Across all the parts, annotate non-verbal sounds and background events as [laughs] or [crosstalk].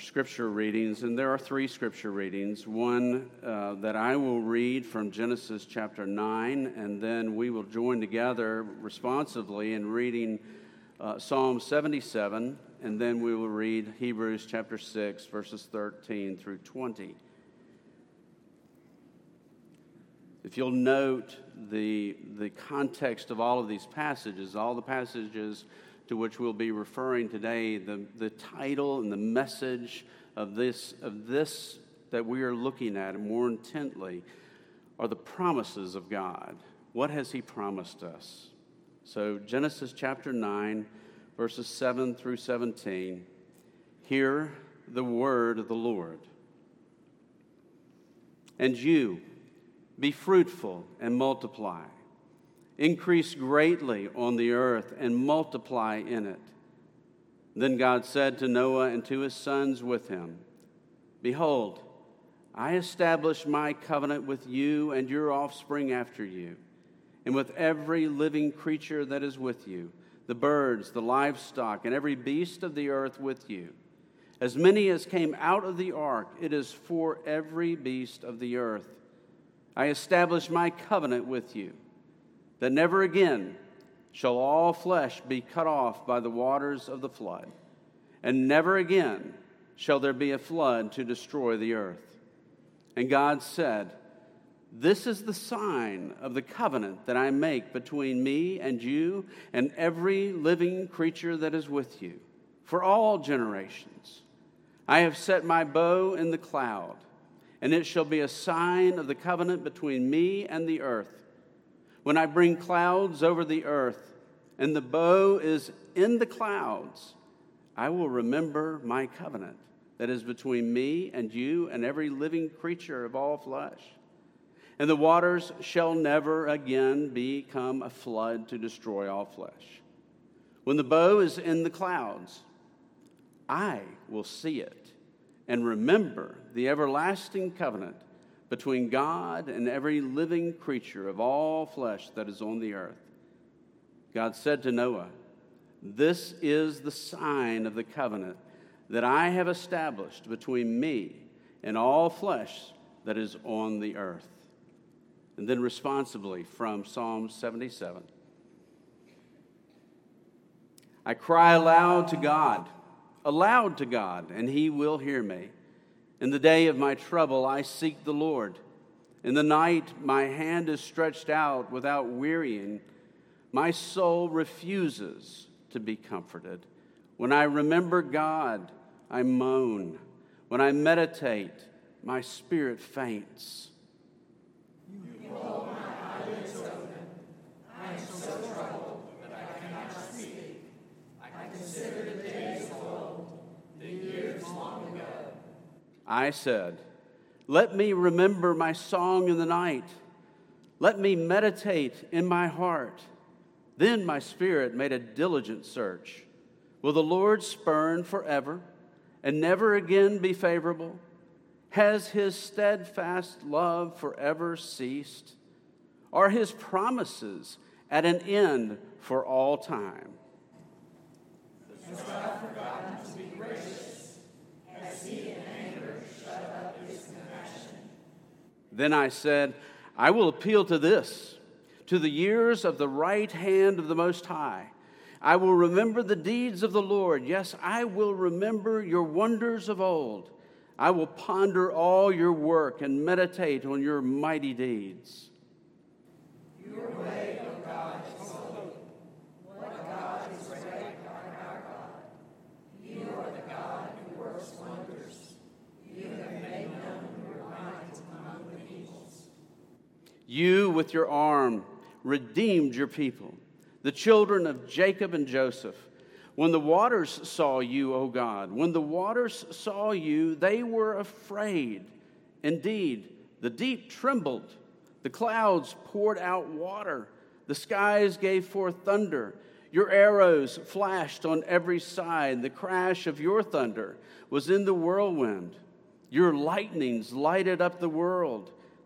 scripture readings, and there are three scripture readings. One uh, that I will read from Genesis chapter 9, and then we will join together responsively in reading uh, Psalm 77, and then we will read Hebrews chapter 6, verses 13 through 20. If you'll note the, the context of all of these passages, all the passages to which we'll be referring today, the, the title and the message of this, of this that we are looking at more intently are the promises of God. What has He promised us? So, Genesis chapter 9, verses 7 through 17. Hear the word of the Lord. And you, be fruitful and multiply Increase greatly on the earth and multiply in it. Then God said to Noah and to his sons with him Behold, I establish my covenant with you and your offspring after you, and with every living creature that is with you, the birds, the livestock, and every beast of the earth with you. As many as came out of the ark, it is for every beast of the earth. I establish my covenant with you that never again shall all flesh be cut off by the waters of the flood, and never again shall there be a flood to destroy the earth. And God said, This is the sign of the covenant that I make between me and you and every living creature that is with you for all generations. I have set my bow in the cloud, and it shall be a sign of the covenant between me and the earth when I bring clouds over the earth and the bow is in the clouds, I will remember my covenant that is between me and you and every living creature of all flesh. And the waters shall never again become a flood to destroy all flesh. When the bow is in the clouds, I will see it and remember the everlasting covenant between God and every living creature of all flesh that is on the earth. God said to Noah, This is the sign of the covenant that I have established between me and all flesh that is on the earth. And then responsibly from Psalm 77 I cry aloud to God, aloud to God, and he will hear me. In the day of my trouble, I seek the Lord. In the night, my hand is stretched out without wearying. My soul refuses to be comforted. When I remember God, I moan. When I meditate, my spirit faints. You my eyelids open. I am so troubled that I cannot speak. I consider the days of old, the years long ago. I said, Let me remember my song in the night. Let me meditate in my heart. Then my spirit made a diligent search. Will the Lord spurn forever and never again be favorable? Has his steadfast love forever ceased? Are his promises at an end for all time? Has God forgotten to be gracious? Has he Then I said, I will appeal to this, to the years of the right hand of the Most High. I will remember the deeds of the Lord. Yes, I will remember your wonders of old. I will ponder all your work and meditate on your mighty deeds. Your way, O God, You, with your arm, redeemed your people, the children of Jacob and Joseph. When the waters saw you, O God, when the waters saw you, they were afraid. Indeed, the deep trembled. The clouds poured out water. The skies gave forth thunder. Your arrows flashed on every side. The crash of your thunder was in the whirlwind. Your lightnings lighted up the world.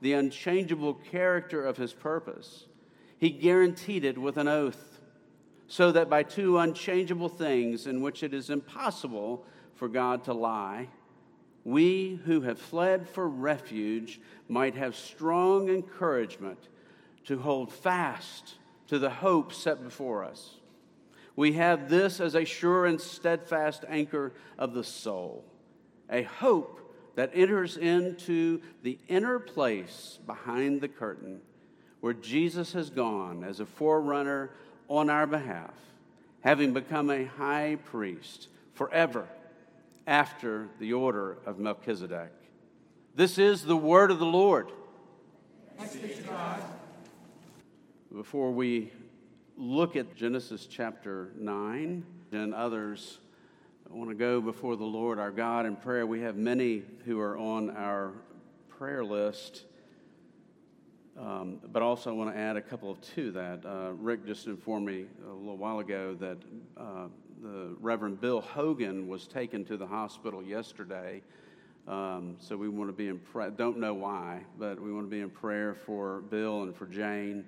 the unchangeable character of his purpose, he guaranteed it with an oath, so that by two unchangeable things in which it is impossible for God to lie, we who have fled for refuge might have strong encouragement to hold fast to the hope set before us. We have this as a sure and steadfast anchor of the soul, a hope that enters into the inner place behind the curtain where Jesus has gone as a forerunner on our behalf, having become a high priest forever after the order of Melchizedek. This is the word of the Lord. Before we look at Genesis chapter 9 and others, I want to go before the Lord our God in prayer. We have many who are on our prayer list, um, but also I want to add a couple of to that. Uh, Rick just informed me a little while ago that uh, the Reverend Bill Hogan was taken to the hospital yesterday. Um, so we want to be in prayer. Don't know why, but we want to be in prayer for Bill and for Jane.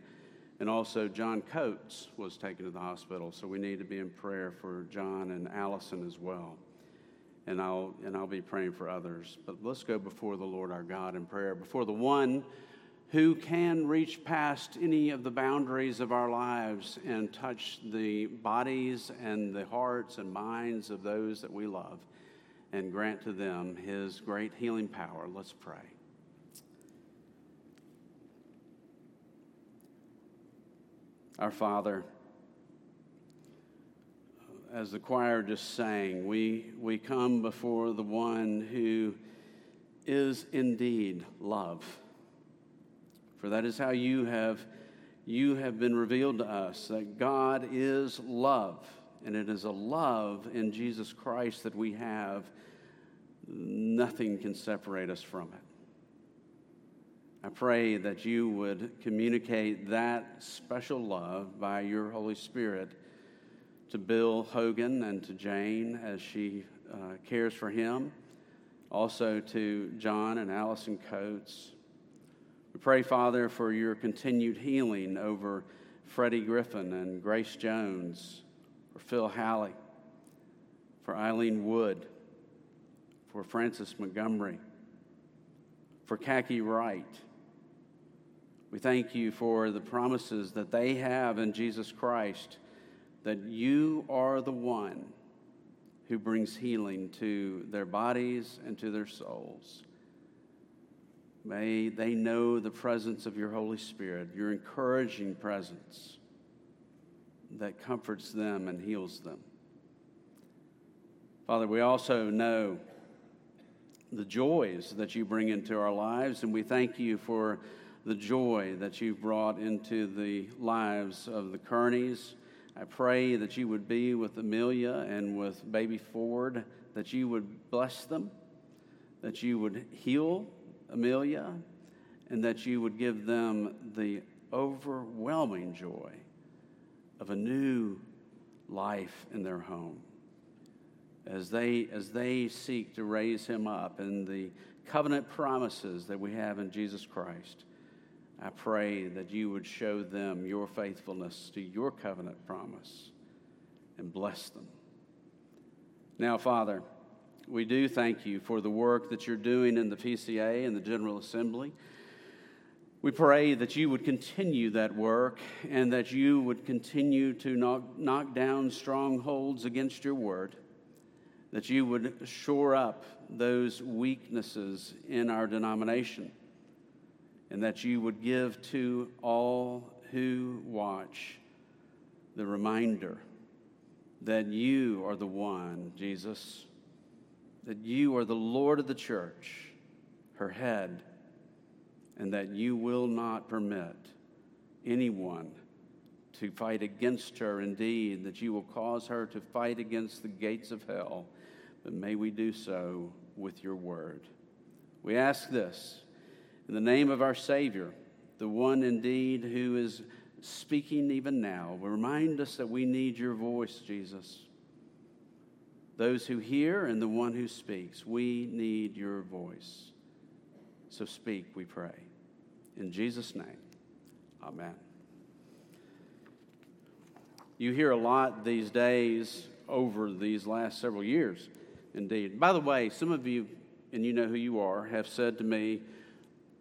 And also, John Coates was taken to the hospital, so we need to be in prayer for John and Allison as well. And I'll, and I'll be praying for others. But let's go before the Lord our God in prayer, before the one who can reach past any of the boundaries of our lives and touch the bodies and the hearts and minds of those that we love and grant to them his great healing power. Let's pray. Our Father, as the choir just sang, we, we come before the one who is indeed love. For that is how you have, you have been revealed to us that God is love, and it is a love in Jesus Christ that we have. Nothing can separate us from it. I pray that you would communicate that special love by your Holy Spirit to Bill Hogan and to Jane as she uh, cares for him, also to John and Allison Coates. We pray, Father, for your continued healing over Freddie Griffin and Grace Jones, for Phil Halley, for Eileen Wood, for Francis Montgomery, for Khaki Wright we thank you for the promises that they have in Jesus Christ, that you are the one who brings healing to their bodies and to their souls. May they know the presence of your Holy Spirit, your encouraging presence that comforts them and heals them. Father, we also know the joys that you bring into our lives, and we thank you for the joy that you've brought into the lives of the Kearneys. I pray that you would be with Amelia and with baby Ford, that you would bless them, that you would heal Amelia, and that you would give them the overwhelming joy of a new life in their home as they as they seek to raise him up in the covenant promises that we have in Jesus Christ. I pray that you would show them your faithfulness to your covenant promise and bless them. Now, Father, we do thank you for the work that you're doing in the PCA and the General Assembly. We pray that you would continue that work and that you would continue to knock, knock down strongholds against your word, that you would shore up those weaknesses in our denomination and that you would give to all who watch the reminder that you are the one, Jesus, that you are the Lord of the church, her head, and that you will not permit anyone to fight against her. Indeed, that you will cause her to fight against the gates of hell. But may we do so with your word. We ask this in the name of our Savior, the one indeed who is speaking even now. Remind us that we need your voice, Jesus. Those who hear and the one who speaks, we need your voice. So speak, we pray. In Jesus' name, amen. You hear a lot these days over these last several years, indeed. By the way, some of you, and you know who you are, have said to me,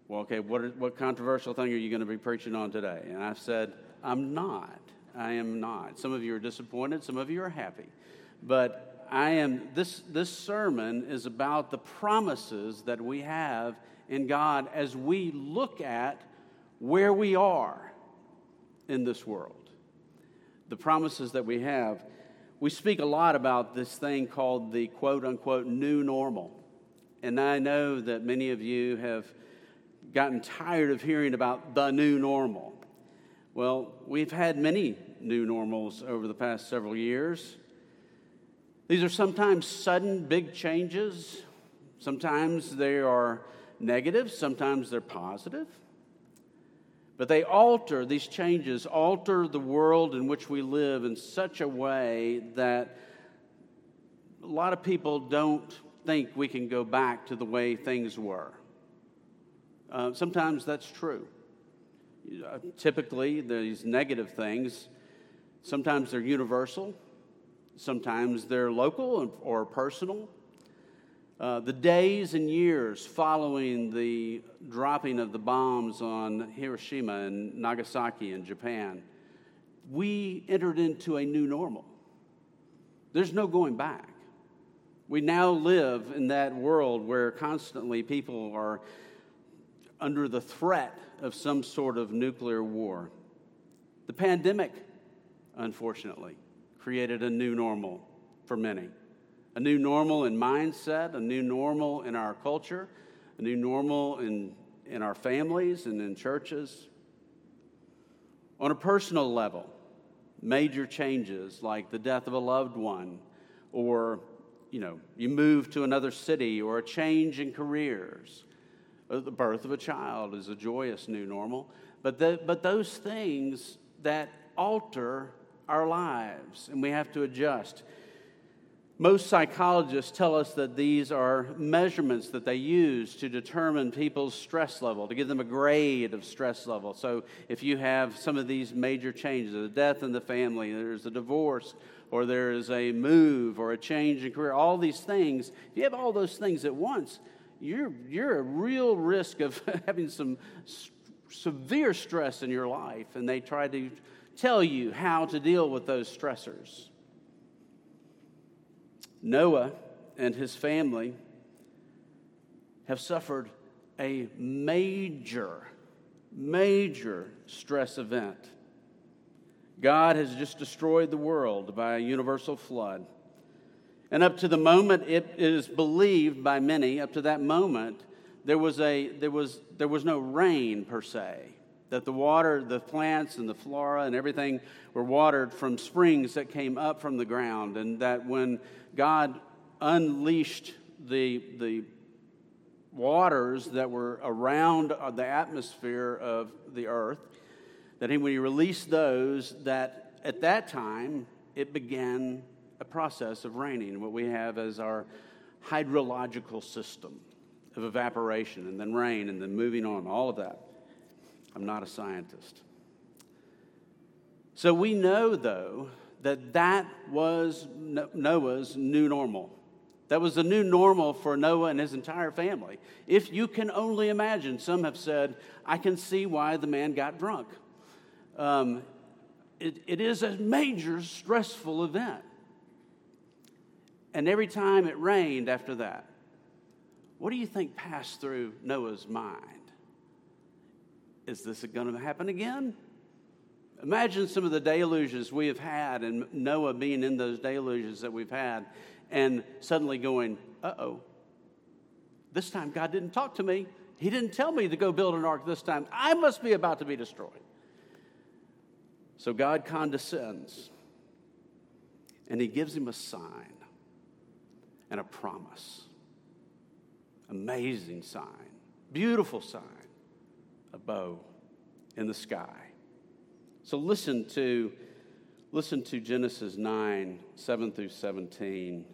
well, okay, what, what controversial thing are you going to be preaching on today? And I said, I'm not. I am not. Some of you are disappointed, some of you are happy. But I am, this, this sermon is about the promises that we have in God as we look at where we are in this world. The promises that we have. We speak a lot about this thing called the quote unquote new normal. And I know that many of you have gotten tired of hearing about the new normal. Well, we've had many new normals over the past several years. These are sometimes sudden big changes. Sometimes they are negative, sometimes they're positive. But they alter, these changes alter the world in which we live in such a way that a lot of people don't think we can go back to the way things were. Uh, sometimes that's true. Uh, typically, these negative things, sometimes they're universal, sometimes they're local or personal. Uh, the days and years following the dropping of the bombs on Hiroshima and Nagasaki in Japan, we entered into a new normal. There's no going back. We now live in that world where constantly people are under the threat of some sort of nuclear war. The pandemic, unfortunately, created a new normal for many. A new normal in mindset, a new normal in our culture, a new normal in, in our families and in churches. On a personal level, major changes like the death of a loved one, or you know, you move to another city, or a change in careers, Uh, the birth of a child is a joyous new normal. But, the, but those things that alter our lives, and we have to adjust. Most psychologists tell us that these are measurements that they use to determine people's stress level, to give them a grade of stress level. So, if you have some of these major changes, a death in the family, there's a divorce, or there is a move, or a change in career, all these things, if you have all those things at once, you're, you're at real risk of [laughs] having some severe stress in your life, and they try to tell you how to deal with those stressors. Noah and his family have suffered a major, major stress event. God has just destroyed the world by a universal flood. And up to the moment, it is believed by many, up to that moment, there was, a, there was, there was no rain per se. That the water, the plants and the flora and everything were watered from springs that came up from the ground. And that when God unleashed the, the waters that were around the atmosphere of the earth, that when he released those, that at that time it began a process of raining, what we have as our hydrological system of evaporation and then rain and then moving on, all of that. I'm not a scientist. So we know, though, that that was Noah's new normal. That was the new normal for Noah and his entire family. If you can only imagine, some have said, I can see why the man got drunk. Um, it, it is a major stressful event. And every time it rained after that, what do you think passed through Noah's mind? Is this going to happen again? Imagine some of the deluges we have had, and Noah being in those deluges that we've had, and suddenly going, uh oh, this time God didn't talk to me. He didn't tell me to go build an ark this time. I must be about to be destroyed. So God condescends and he gives him a sign and a promise. Amazing sign, beautiful sign, a bow in the sky. So listen to listen to Genesis 9, 7 through 17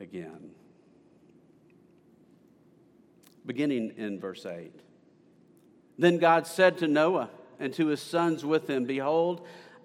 again. Beginning in verse 8. Then God said to Noah and to his sons with him, Behold,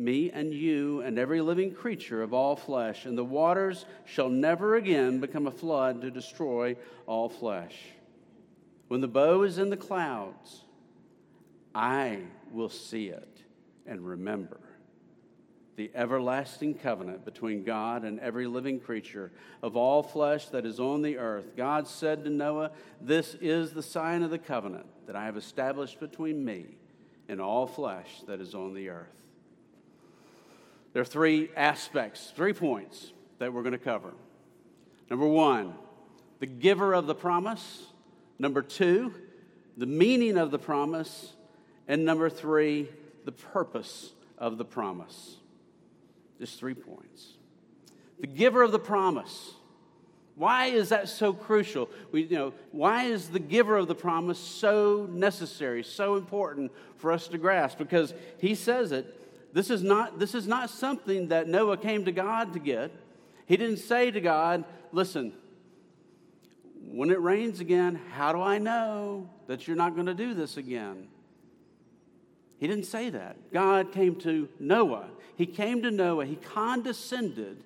me and you and every living creature of all flesh, and the waters shall never again become a flood to destroy all flesh. When the bow is in the clouds, I will see it and remember the everlasting covenant between God and every living creature of all flesh that is on the earth. God said to Noah, This is the sign of the covenant that I have established between me and all flesh that is on the earth. There are three aspects, three points that we're going to cover. Number one, the giver of the promise. Number two, the meaning of the promise. And number three, the purpose of the promise. Just three points. The giver of the promise. Why is that so crucial? We, you know, why is the giver of the promise so necessary, so important for us to grasp? Because he says it this is not, this is not something that Noah came to God to get. He didn't say to God, listen, when it rains again, how do I know that you're not going to do this again? He didn't say that. God came to Noah. He came to Noah. He condescended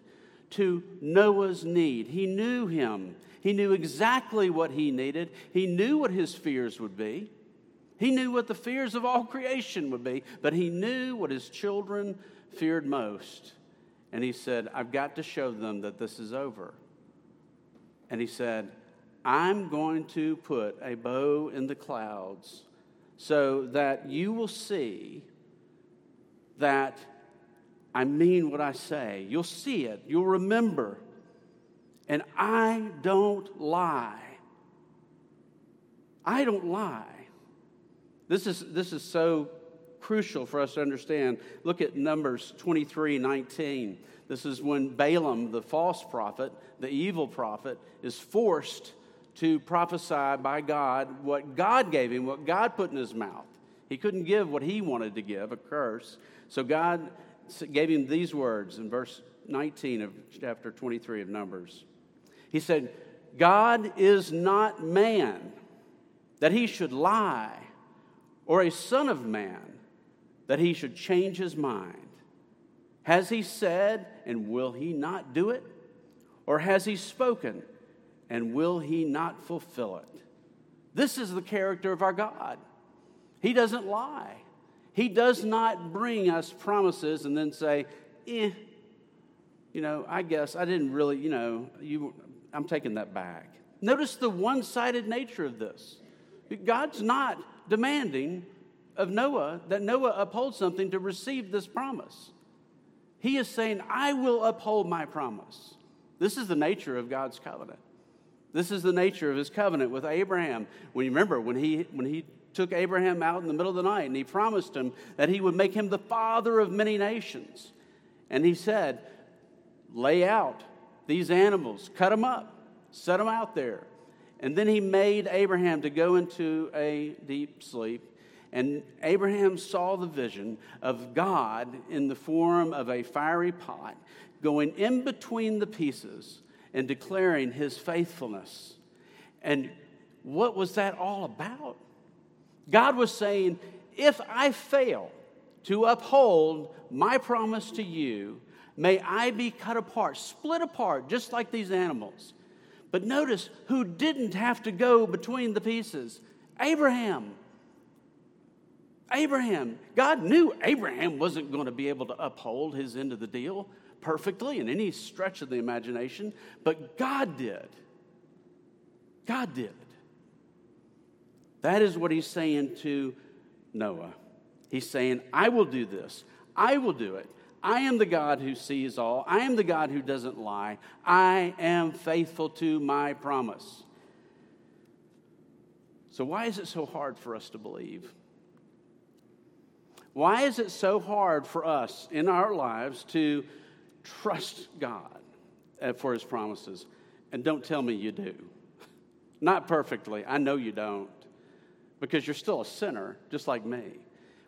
to Noah's need. He knew him. He knew exactly what he needed. He knew what his fears would be. He knew what the fears of all creation would be, but he knew what his children feared most. And he said, I've got to show them that this is over. And he said, I'm going to put a bow in the clouds so that you will see that I mean what I say. You'll see it, you'll remember. And I don't lie. I don't lie. This is, this is so crucial for us to understand. Look at Numbers 23 19. This is when Balaam, the false prophet, the evil prophet, is forced to prophesy by God what God gave him, what God put in his mouth. He couldn't give what he wanted to give, a curse. So God gave him these words in verse 19 of chapter 23 of Numbers. He said, God is not man that he should lie or a son of man that he should change his mind? Has he said, and will he not do it? Or has he spoken, and will he not fulfill it? This is the character of our God. He doesn't lie. He does not bring us promises and then say, eh, you know, I guess I didn't really, you know, you, I'm taking that back. Notice the one sided nature of this. God's not demanding of Noah that Noah uphold something to receive this promise. He is saying, I will uphold my promise. This is the nature of God's covenant. This is the nature of his covenant with Abraham. When you remember, when he, when he took Abraham out in the middle of the night and he promised him that he would make him the father of many nations. And he said, Lay out these animals, cut them up, set them out there. And then he made Abraham to go into a deep sleep. And Abraham saw the vision of God in the form of a fiery pot going in between the pieces and declaring his faithfulness. And what was that all about? God was saying, if I fail to uphold my promise to you, may I be cut apart, split apart, just like these animals. But notice who didn't have to go between the pieces Abraham. Abraham. God knew Abraham wasn't going to be able to uphold his end of the deal perfectly in any stretch of the imagination, but God did. God did. That is what he's saying to Noah. He's saying, I will do this. I will do it. I am the God who sees all. I am the God who doesn't lie. I am faithful to my promise. So, why is it so hard for us to believe? Why is it so hard for us in our lives to trust God for his promises? And don't tell me you do. [laughs] Not perfectly. I know you don't because you're still a sinner, just like me.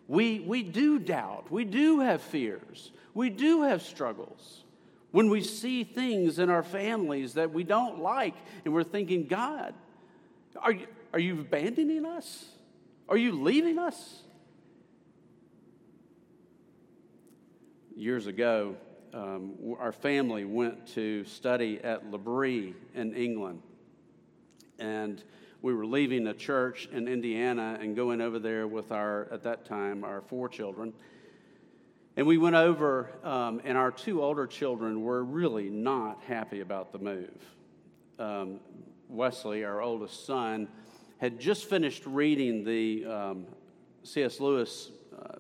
We, we do doubt. We do have fears. We do have struggles. When we see things in our families that we don't like and we're thinking, God, are you, are you abandoning us? Are you leaving us? Years ago, um, our family went to study at L'Abri in England. And we were leaving a church in Indiana and going over there with our, at that time, our four children. And we went over, um, and our two older children were really not happy about the move. Um, Wesley, our oldest son, had just finished reading the um, C.S. Lewis uh,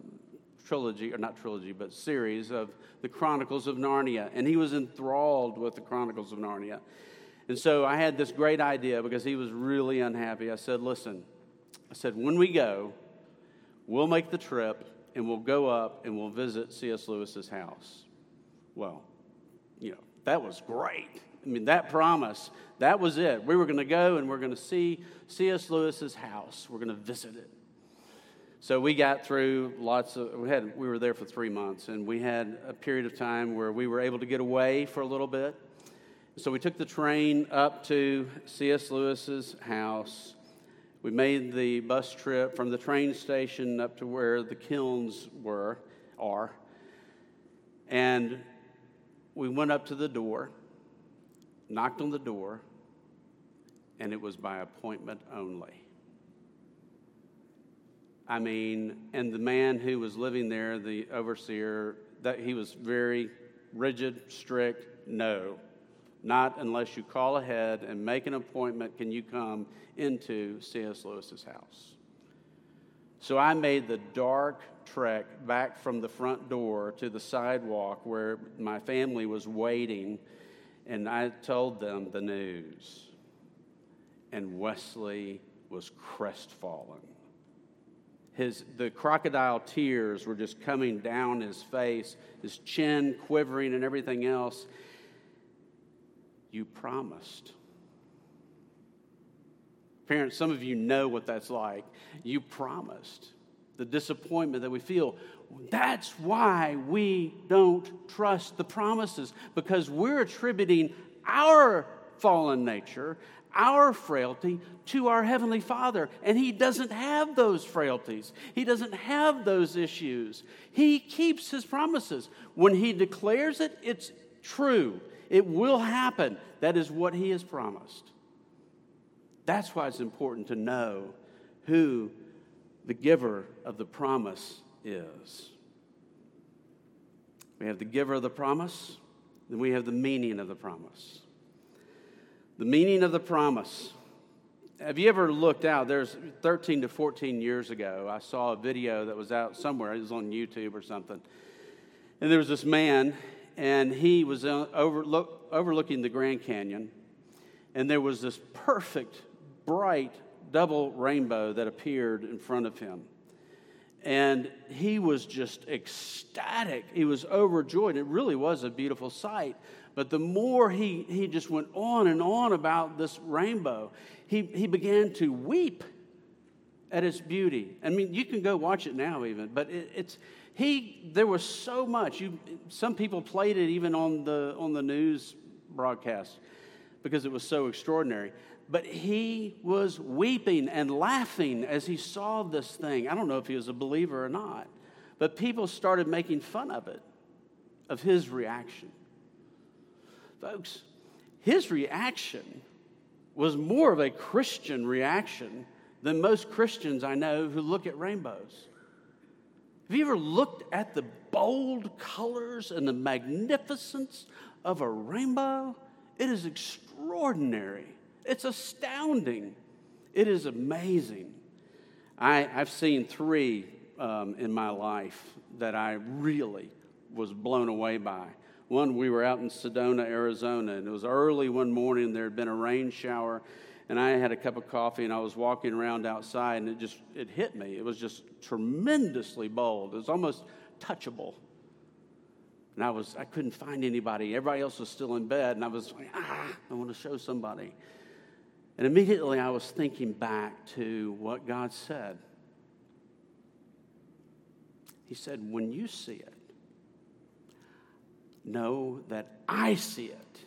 trilogy, or not trilogy, but series of the Chronicles of Narnia, and he was enthralled with the Chronicles of Narnia. And so I had this great idea because he was really unhappy. I said, Listen, I said, when we go, we'll make the trip and we'll go up and we'll visit C.S. Lewis's house. Well, you know, that was great. I mean, that promise, that was it. We were going to go and we're going to see C.S. Lewis's house. We're going to visit it. So we got through lots of, we, had, we were there for three months, and we had a period of time where we were able to get away for a little bit. So we took the train up to C.S. Lewis's house. We made the bus trip from the train station up to where the kilns were, are. And we went up to the door, knocked on the door, and it was by appointment only. I mean, and the man who was living there, the overseer, that he was very rigid, strict, no. Not unless you call ahead and make an appointment can you come into C.S. Lewis's house. So I made the dark trek back from the front door to the sidewalk where my family was waiting, and I told them the news. And Wesley was crestfallen. His, the crocodile tears were just coming down his face, his chin quivering, and everything else. You promised. Parents, some of you know what that's like. You promised. The disappointment that we feel. That's why we don't trust the promises, because we're attributing our fallen nature, our frailty, to our Heavenly Father. And He doesn't have those frailties, He doesn't have those issues. He keeps His promises. When He declares it, it's true. It will happen. That is what He has promised. That's why it's important to know who the giver of the promise is. We have the giver of the promise, then we have the meaning of the promise. The meaning of the promise. Have you ever looked out? There's 13 to 14 years ago, I saw a video that was out somewhere. It was on YouTube or something. And there was this man, and he was uh, overlook, overlooking the Grand Canyon, and there was this perfect, bright double rainbow that appeared in front of him. And he was just ecstatic. He was overjoyed. It really was a beautiful sight. But the more he, he just went on and on about this rainbow, he, he began to weep at its beauty. I mean, you can go watch it now, even, but it, it's he. There was so much. You, some people played it even on the on the news broadcast because it was so extraordinary. But he was weeping and laughing as he saw this thing. I don't know if he was a believer or not, but people started making fun of it, of his reaction. Folks, his reaction was more of a Christian reaction than most Christians I know who look at rainbows. Have you ever looked at the bold colors and the magnificence of a rainbow? It is extraordinary. It's astounding. It is amazing. I, have seen three um, in my life that I really was blown away by. One, we were out in Sedona, Arizona, and it was early one morning. There had been a rain shower, and I had a cup of coffee, and I was walking around outside, and it just it hit me. It was just tremendously bold. It was almost touchable. And I was I couldn't find anybody. Everybody else was still in bed, and I was like, ah, I want to show somebody. And immediately I was thinking back to what God said. He said, When you see it, know that I see it.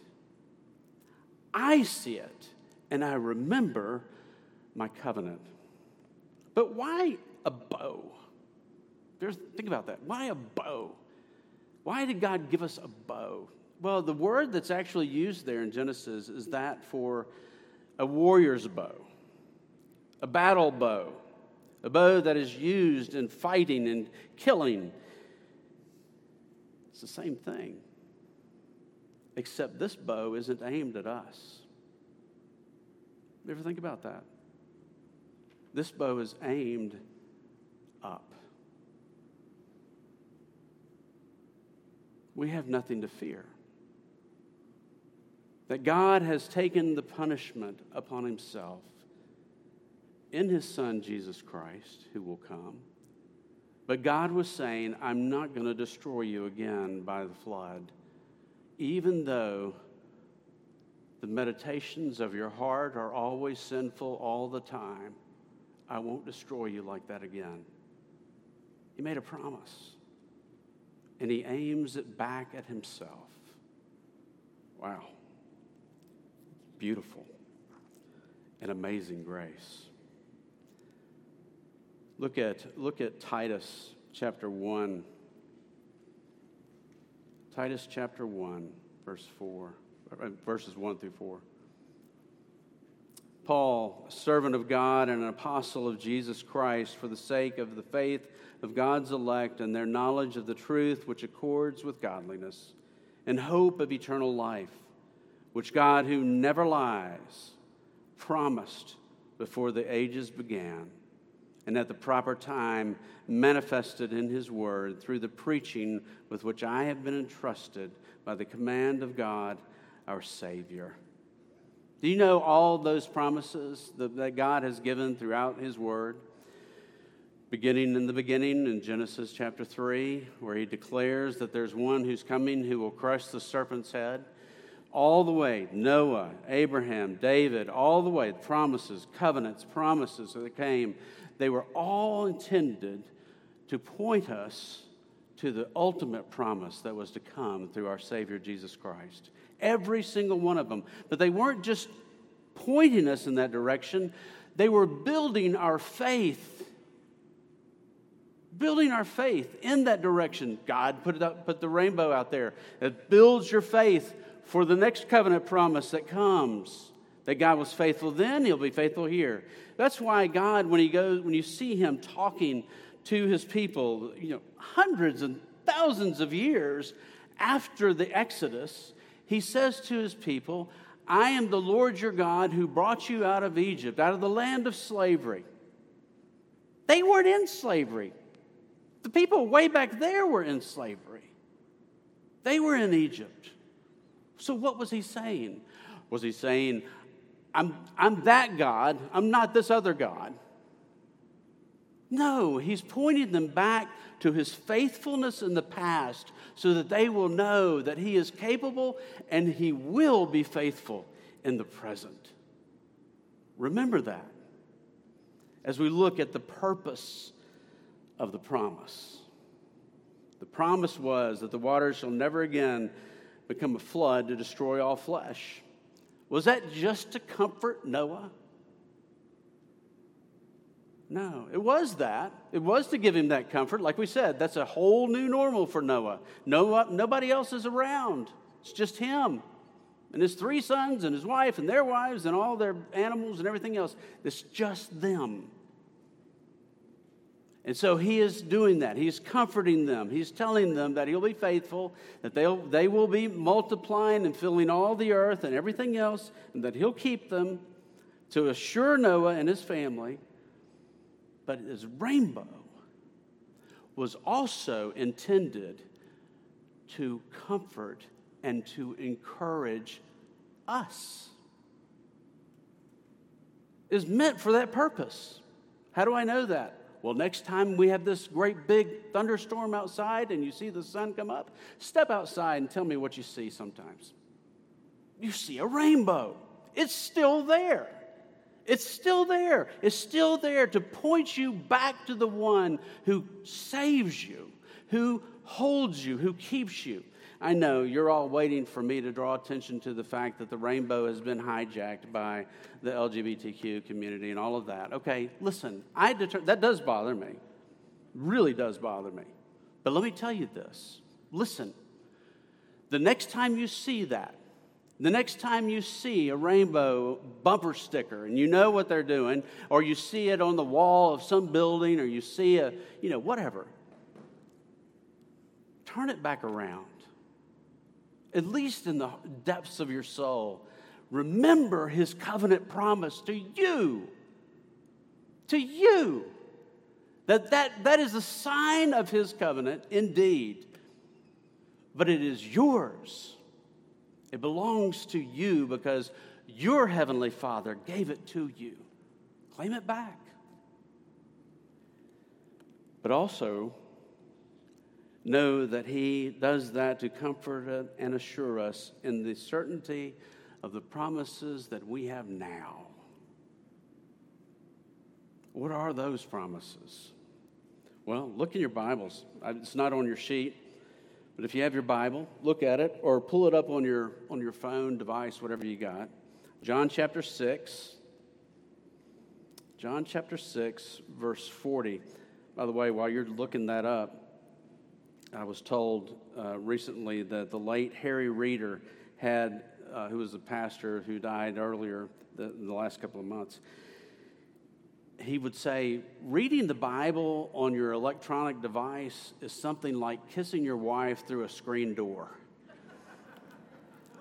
I see it, and I remember my covenant. But why a bow? There's, think about that. Why a bow? Why did God give us a bow? Well, the word that's actually used there in Genesis is that for a warrior's bow, a battle bow, a bow that is used in fighting and killing. It's the same thing, except this bow isn't aimed at us. You ever think about that? This bow is aimed up. We have nothing to fear that God has taken the punishment upon himself in his son Jesus Christ, who will come. But God was saying, I'm not going to destroy you again by the flood, even though the meditations of your heart are always sinful all the time. I won't destroy you like that again. He made a promise, and he aims it back at himself. Wow beautiful and amazing grace. Look at, look at Titus chapter 1. Titus chapter 1, verse 4, uh, verses 1 through 4. Paul, a servant of God and an apostle of Jesus Christ, for the sake of the faith of God's elect and their knowledge of the truth which accords with godliness, and hope of eternal life which God, who never lies, promised before the ages began, and at the proper time manifested in His Word through the preaching with which I have been entrusted by the command of God, our Savior. Do you know all those promises that God has given throughout His Word? Beginning in the beginning in Genesis chapter 3, where He declares that there's one who's coming who will crush the serpent's head all the way Noah, Abraham, David, all the way promises, covenants, promises that came, they were all intended to point us to the ultimate promise that was to come through our Savior Jesus Christ. Every single one of them. But they weren't just pointing us in that direction, they were building our faith. Building our faith in that direction. God put, it up, put the rainbow out there. It builds your faith for the next covenant promise that comes that God was faithful then, he'll be faithful here. That's why God, when he goes, when you see him talking to his people, you know, hundreds and thousands of years after the Exodus, he says to his people, I am the Lord your God who brought you out of Egypt, out of the land of slavery. They weren't in slavery. The people way back there were in slavery. They were in Egypt. So, what was he saying? Was he saying, I'm, I'm that God, I'm not this other God? No, he's pointing them back to his faithfulness in the past so that they will know that he is capable and he will be faithful in the present. Remember that as we look at the purpose of the promise. The promise was that the waters shall never again become a flood to destroy all flesh. Was that just to comfort Noah? No, it was that. It was to give him that comfort. Like we said, that's a whole new normal for Noah. Noah nobody else is around, it's just him and his three sons and his wife and their wives and all their animals and everything else. It's just them. And so he is doing that. He's comforting them. He's telling them that he'll be faithful, that they'll, they will be multiplying and filling all the earth and everything else, and that he'll keep them to assure Noah and his family. But his rainbow was also intended to comfort and to encourage us. Is meant for that purpose. How do I know that? Well, next time we have this great big thunderstorm outside and you see the sun come up, step outside and tell me what you see sometimes. You see a rainbow. It's still there. It's still there. It's still there to point you back to the one who saves you, who holds you, who keeps you. I know you're all waiting for me to draw attention to the fact that the rainbow has been hijacked by the LGBTQ community and all of that. Okay, listen, I deter- that does bother me. Really does bother me. But let me tell you this listen, the next time you see that, the next time you see a rainbow bumper sticker and you know what they're doing, or you see it on the wall of some building, or you see a, you know, whatever, turn it back around at least in the depths of your soul, remember his covenant promise to you. To you. That, that, that is a sign of his covenant indeed, but it is yours. It belongs to you because your heavenly Father gave it to you. Claim it back. But also, know that He does that to comfort and assure us in the certainty of the promises that we have now. What are those promises? Well, look in your Bibles. Uh, it's not on your sheet, but if you have your Bible, look at it or pull it up on your on your phone device, whatever you got. John chapter 6. John chapter 6, verse 40. By the way, while you're looking that up, I was told uh, recently that the late Harry Reeder had, uh, who was a pastor who died earlier the, in the last couple of months, he would say, reading the Bible on your electronic device is something like kissing your wife through a screen door.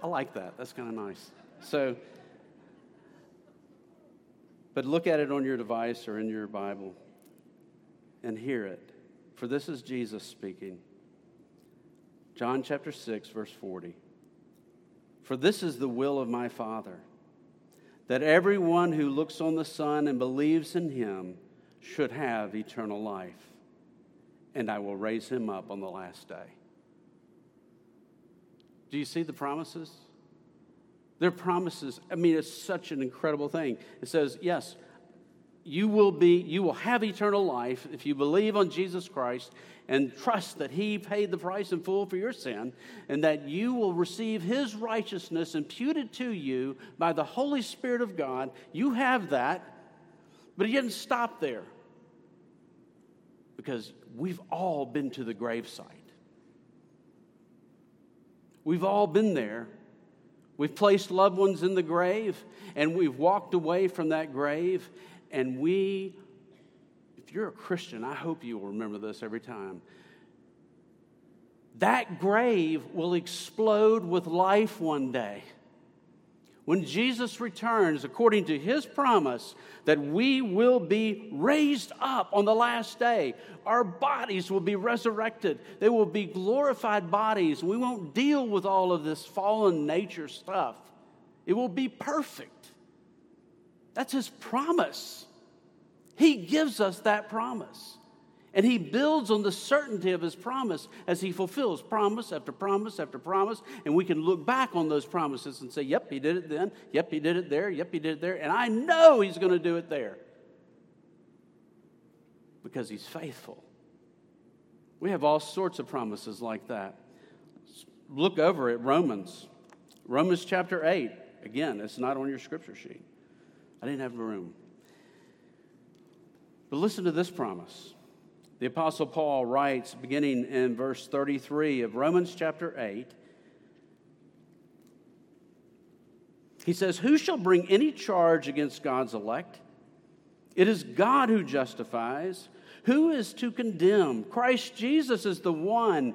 I like that. That's kind of nice. So, but look at it on your device or in your Bible and hear it. For this is Jesus speaking. John chapter 6, verse 40. For this is the will of my Father, that everyone who looks on the Son and believes in him should have eternal life, and I will raise him up on the last day. Do you see the promises? They're promises. I mean, it's such an incredible thing. It says, yes, you will be you will have eternal life if you believe on Jesus Christ and trust that he paid the price in full for your sin and that you will receive his righteousness imputed to you by the Holy Spirit of God. You have that. But he didn't stop there. Because we've all been to the gravesite. We've all been there. We've placed loved ones in the grave and we've walked away from that grave and we, if you're a Christian, I hope you will remember this every time. That grave will explode with life one day. When Jesus returns, according to his promise, that we will be raised up on the last day. Our bodies will be resurrected. They will be glorified bodies. We won't deal with all of this fallen nature stuff. It will be perfect. That's his promise. He gives us that promise. And he builds on the certainty of his promise as he fulfills promise after promise after promise. And we can look back on those promises and say, yep, he did it then. Yep, he did it there. Yep, he did it there. And I know he's going to do it there because he's faithful. We have all sorts of promises like that. Look over at Romans, Romans chapter 8. Again, it's not on your scripture sheet. I didn't have room. But listen to this promise. The Apostle Paul writes, beginning in verse 33 of Romans chapter 8, he says, Who shall bring any charge against God's elect? It is God who justifies. Who is to condemn? Christ Jesus is the one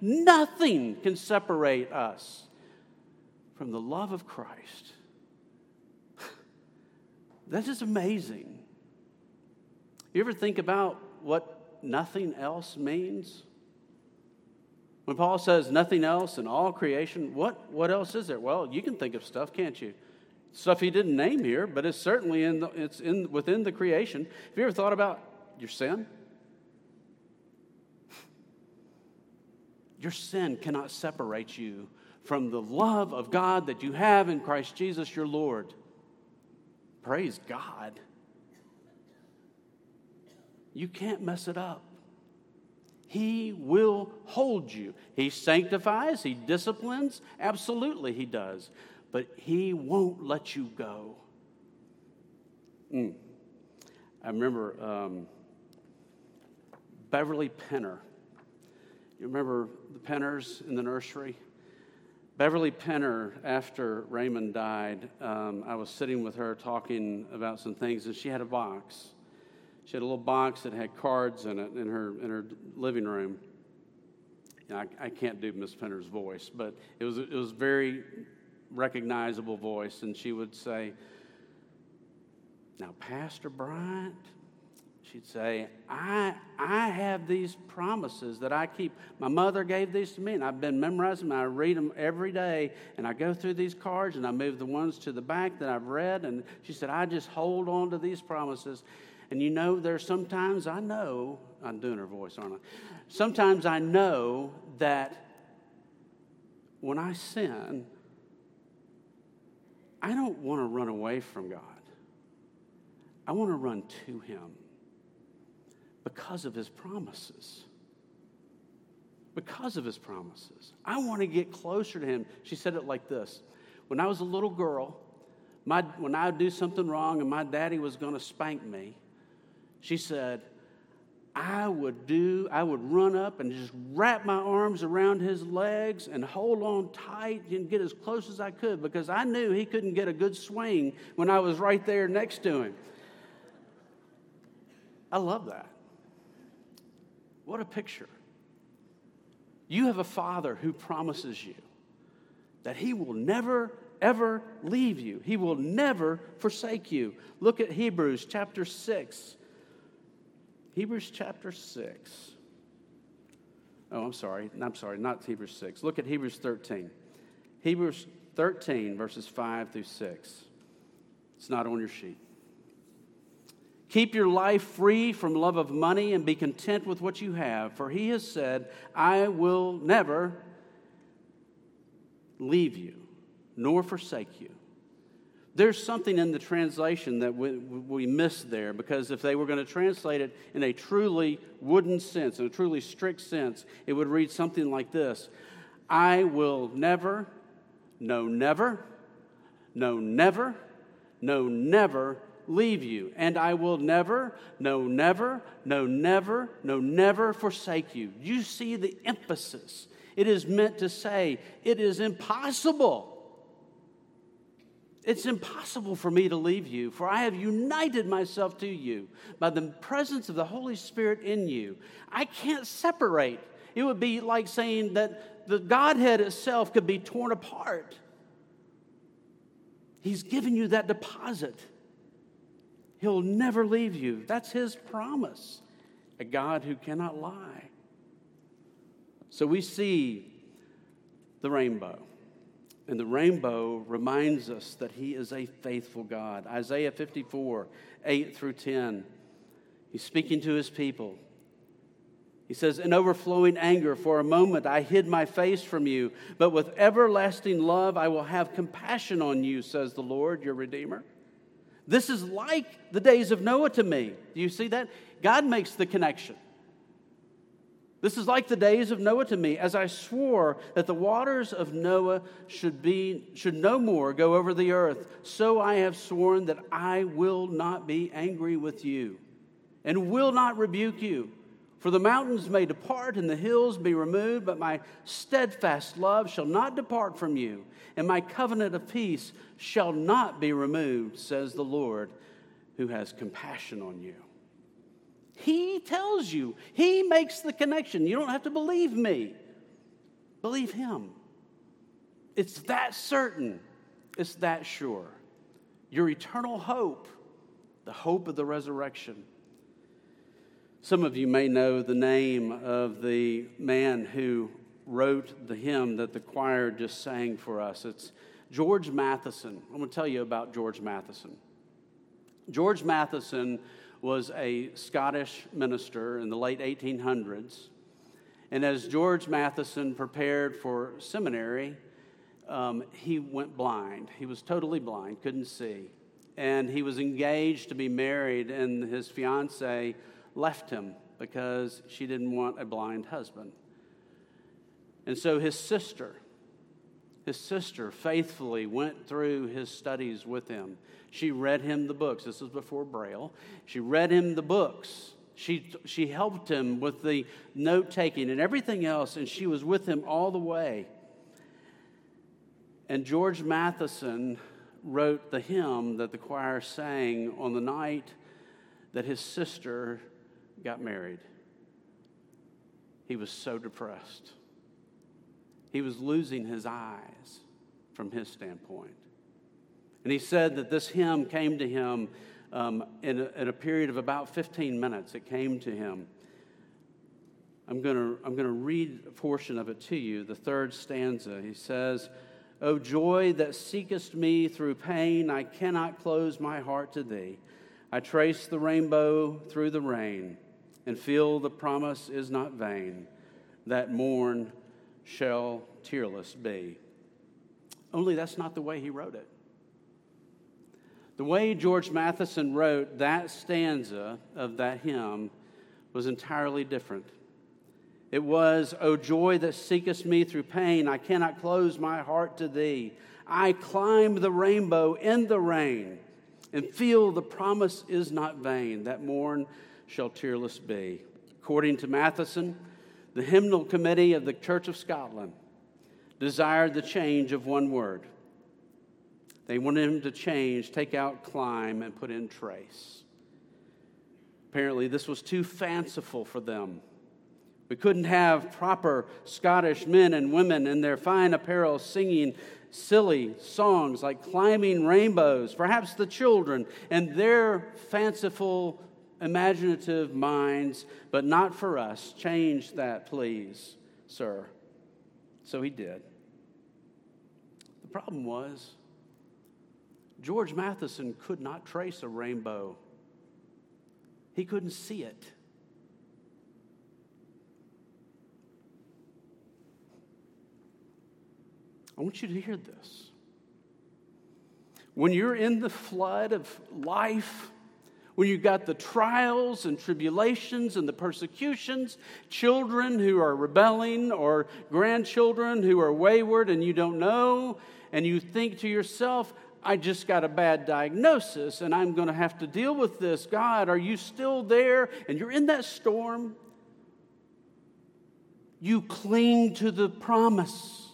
nothing can separate us from the love of Christ [laughs] that is amazing. You ever think about what nothing else means? When Paul says nothing else in all creation, what, what else is there? Well, you can think of stuff, can't you? Stuff he didn't name here, but it's certainly in the, it's in, within the creation. Have you ever thought about your sin? Your sin cannot separate you from the love of God that you have in Christ Jesus your Lord. Praise God. You can't mess it up. He will hold you. He sanctifies, He disciplines. Absolutely, He does. But He won't let you go. Mm. I remember um, Beverly Penner. You remember the Penners in the nursery? Beverly Penner, after Raymond died, um, I was sitting with her talking about some things, and she had a box. She had a little box that had cards in it in her, in her living room. You know, I, I can't do Miss Penner's voice, but it was, it was very recognizable voice, and she would say, Now, Pastor Bryant, she'd say, I, I have these promises that I keep. My mother gave these to me, and I've been memorizing them. I read them every day, and I go through these cards, and I move the ones to the back that I've read. And she said, I just hold on to these promises. And you know, there's sometimes I know, I'm doing her voice, aren't I? Sometimes I know that when I sin, I don't want to run away from God. I want to run to Him because of his promises. Because of his promises. I want to get closer to him. She said it like this When I was a little girl, my, when I would do something wrong and my daddy was going to spank me, she said, I would do, I would run up and just wrap my arms around his legs and hold on tight and get as close as I could because I knew he couldn't get a good swing when I was right there next to him. I love that. What a picture. You have a father who promises you that he will never, ever leave you, he will never forsake you. Look at Hebrews chapter 6. Hebrews chapter 6. Oh, I'm sorry. I'm sorry, not Hebrews 6. Look at Hebrews 13. Hebrews 13, verses 5 through 6. It's not on your sheet. Keep your life free from love of money and be content with what you have, for he has said, I will never leave you nor forsake you. There's something in the translation that we, we miss there because if they were going to translate it in a truly wooden sense, in a truly strict sense, it would read something like this I will never, no, never, no, never, no, never leave you. And I will never, no, never, no, never, no, never forsake you. You see the emphasis. It is meant to say, it is impossible it's impossible for me to leave you, for I have united myself to you by the presence of the Holy Spirit in you. I can't separate. It would be like saying that the Godhead itself could be torn apart. He's given you that deposit. He'll never leave you. That's His promise. A God who cannot lie. So we see the rainbow. And the rainbow reminds us that He is a faithful God. Isaiah 54, 8 through 10. He's speaking to His people. He says, In overflowing anger, for a moment I hid my face from you, but with everlasting love I will have compassion on you, says the Lord, your Redeemer. This is like the days of Noah to me. Do you see that? God makes the connection. This is like the days of Noah to me, as I swore that the waters of Noah should, be, should no more go over the earth. So I have sworn that I will not be angry with you and will not rebuke you. For the mountains may depart and the hills be removed, but my steadfast love shall not depart from you, and my covenant of peace shall not be removed, says the Lord, who has compassion on you. He tells you, He makes the connection. You don't have to believe me, believe Him. It's that certain, it's that sure. Your eternal hope, the hope of the resurrection. Some of you may know the name of the man who wrote the hymn that the choir just sang for us. It's George Matheson. I'm going to tell you about George Matheson. George Matheson was a Scottish minister in the late 1800s. And as George Matheson prepared for seminary, um, he went blind. He was totally blind, couldn't see. And he was engaged to be married, and his fiancee left him because she didn't want a blind husband. And so his sister, his sister faithfully went through his studies with him. She read him the books. This was before Braille. She read him the books. She, she helped him with the note taking and everything else, and she was with him all the way. And George Matheson wrote the hymn that the choir sang on the night that his sister got married. He was so depressed. He was losing his eyes from his standpoint. And he said that this hymn came to him um, in, a, in, a, period of about 15 minutes. It came to him. I'm going to I'm to read a portion of it to you, the third stanza. He says, O joy that seekest me through pain, I cannot close my heart to thee. I trace the rainbow through the rain and feel the promise is not vain. That morn shall tearless be. Only that's not the way he wrote it. The way George Matheson wrote that stanza of that hymn was entirely different. It was, O joy that seekest me through pain, I cannot close my heart to thee. I climb the rainbow in the rain and feel the promise is not vain. That morn shall tearless be. According to Matheson, the hymnal committee of the Church of Scotland desired the change of one word. They wanted him to change, take out climb, and put in trace. Apparently, this was too fanciful for them. We couldn't have proper Scottish men and women in their fine apparel singing silly songs like climbing rainbows, perhaps the children and their fanciful imaginative minds, but not for us. Change that, please, sir. So he did. The problem was, George Matheson could not trace a rainbow, he couldn't see it. I want you to hear this. when you're in the flood of life, when you've got the trials and tribulations and the persecutions, children who are rebelling or grandchildren who are wayward and you don't know, and you think to yourself, I just got a bad diagnosis and I'm going to have to deal with this. God, are you still there? And you're in that storm. You cling to the promise.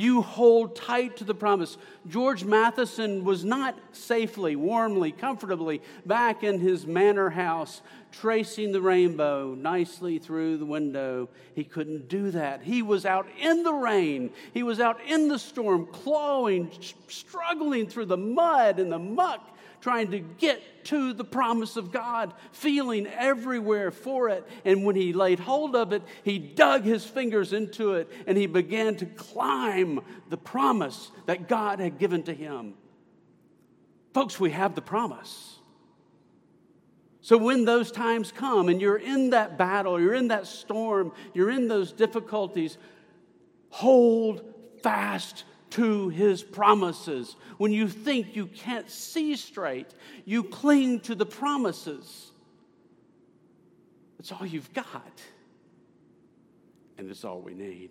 You hold tight to the promise. George Matheson was not safely, warmly, comfortably back in his manor house, tracing the rainbow nicely through the window. He couldn't do that. He was out in the rain, he was out in the storm, clawing, struggling through the mud and the muck trying to get to the promise of God, feeling everywhere for it. And when he laid hold of it, he dug his fingers into it and he began to climb the promise that God had given to him. Folks, we have the promise. So when those times come and you're in that battle, you're in that storm, you're in those difficulties, hold fast to his promises. When you think you can't see straight, you cling to the promises. It's all you've got, and it's all we need.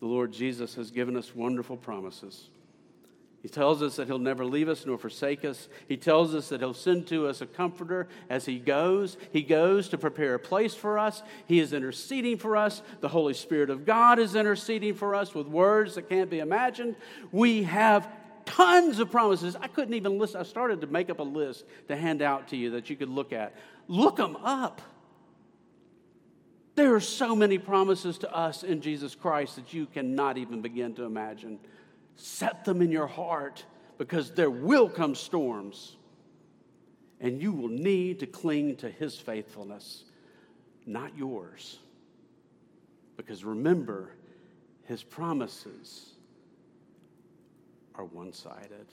The Lord Jesus has given us wonderful promises. He tells us that He'll never leave us nor forsake us. He tells us that He'll send to us a comforter as He goes. He goes to prepare a place for us. He is interceding for us. The Holy Spirit of God is interceding for us with words that can't be imagined. We have tons of promises. I couldn't even list, I started to make up a list to hand out to you that you could look at. Look them up. There are so many promises to us in Jesus Christ that you cannot even begin to imagine. Set them in your heart because there will come storms and you will need to cling to his faithfulness, not yours. Because remember, his promises are one sided.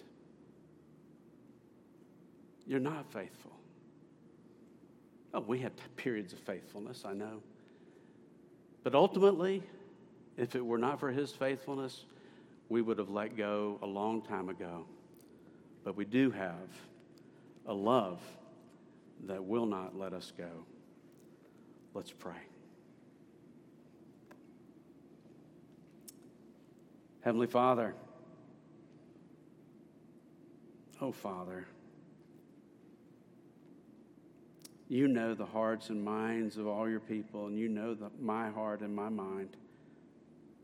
You're not faithful. Oh, we had periods of faithfulness, I know. But ultimately, if it were not for his faithfulness, we would have let go a long time ago. But we do have a love that will not let us go. Let's pray. Heavenly Father, oh Father, you know the hearts and minds of all your people, and you know the, my heart and my mind.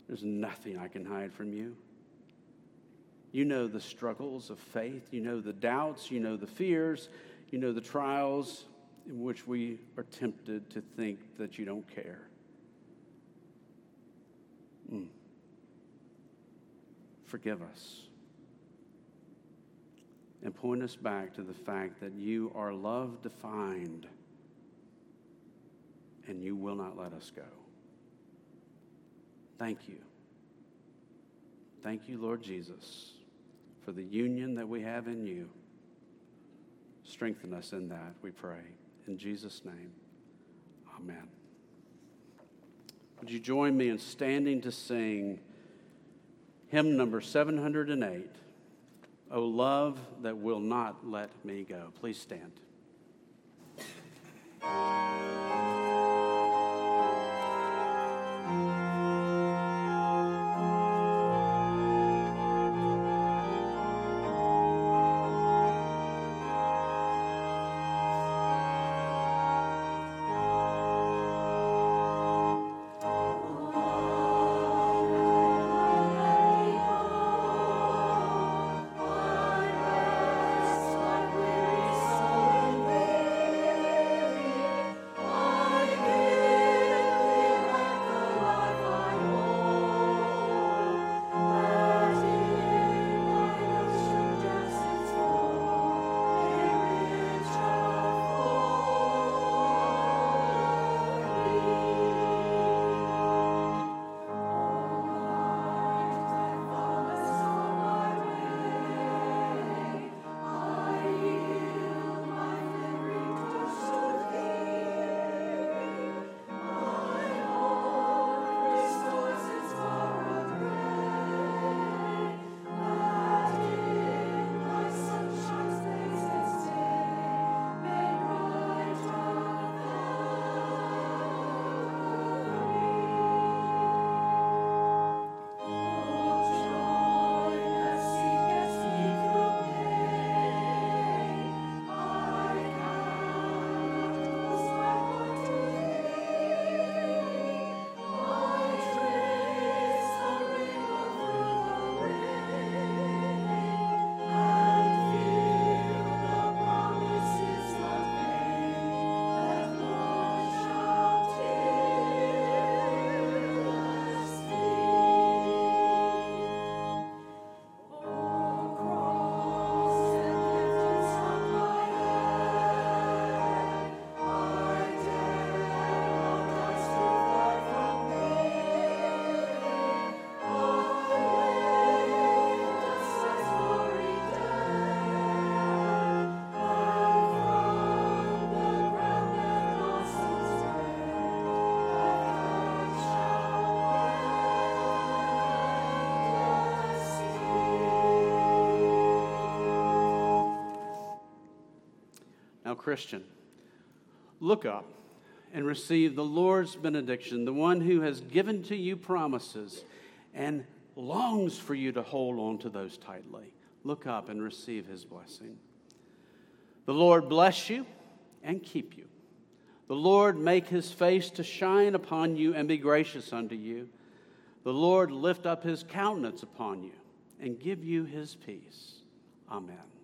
There's nothing I can hide from you. You know the struggles of faith. You know the doubts. You know the fears. You know the trials in which we are tempted to think that you don't care. Mm. Forgive us. And point us back to the fact that you are love defined and you will not let us go. Thank you. Thank you, Lord Jesus for the union that we have in you. Strengthen us in that, we pray. In Jesus' name, amen. Would you join me in standing to sing hymn number 708, O Love That Will Not Let Me Go? Please stand. Christian, look up and receive the Lord's benediction, the one who has given to you promises and longs for you to hold on to those tightly. Look up and receive his blessing. The Lord bless you and keep you. The Lord make his face to shine upon you and be gracious unto you. The Lord lift up his countenance upon you and give you his peace. Amen.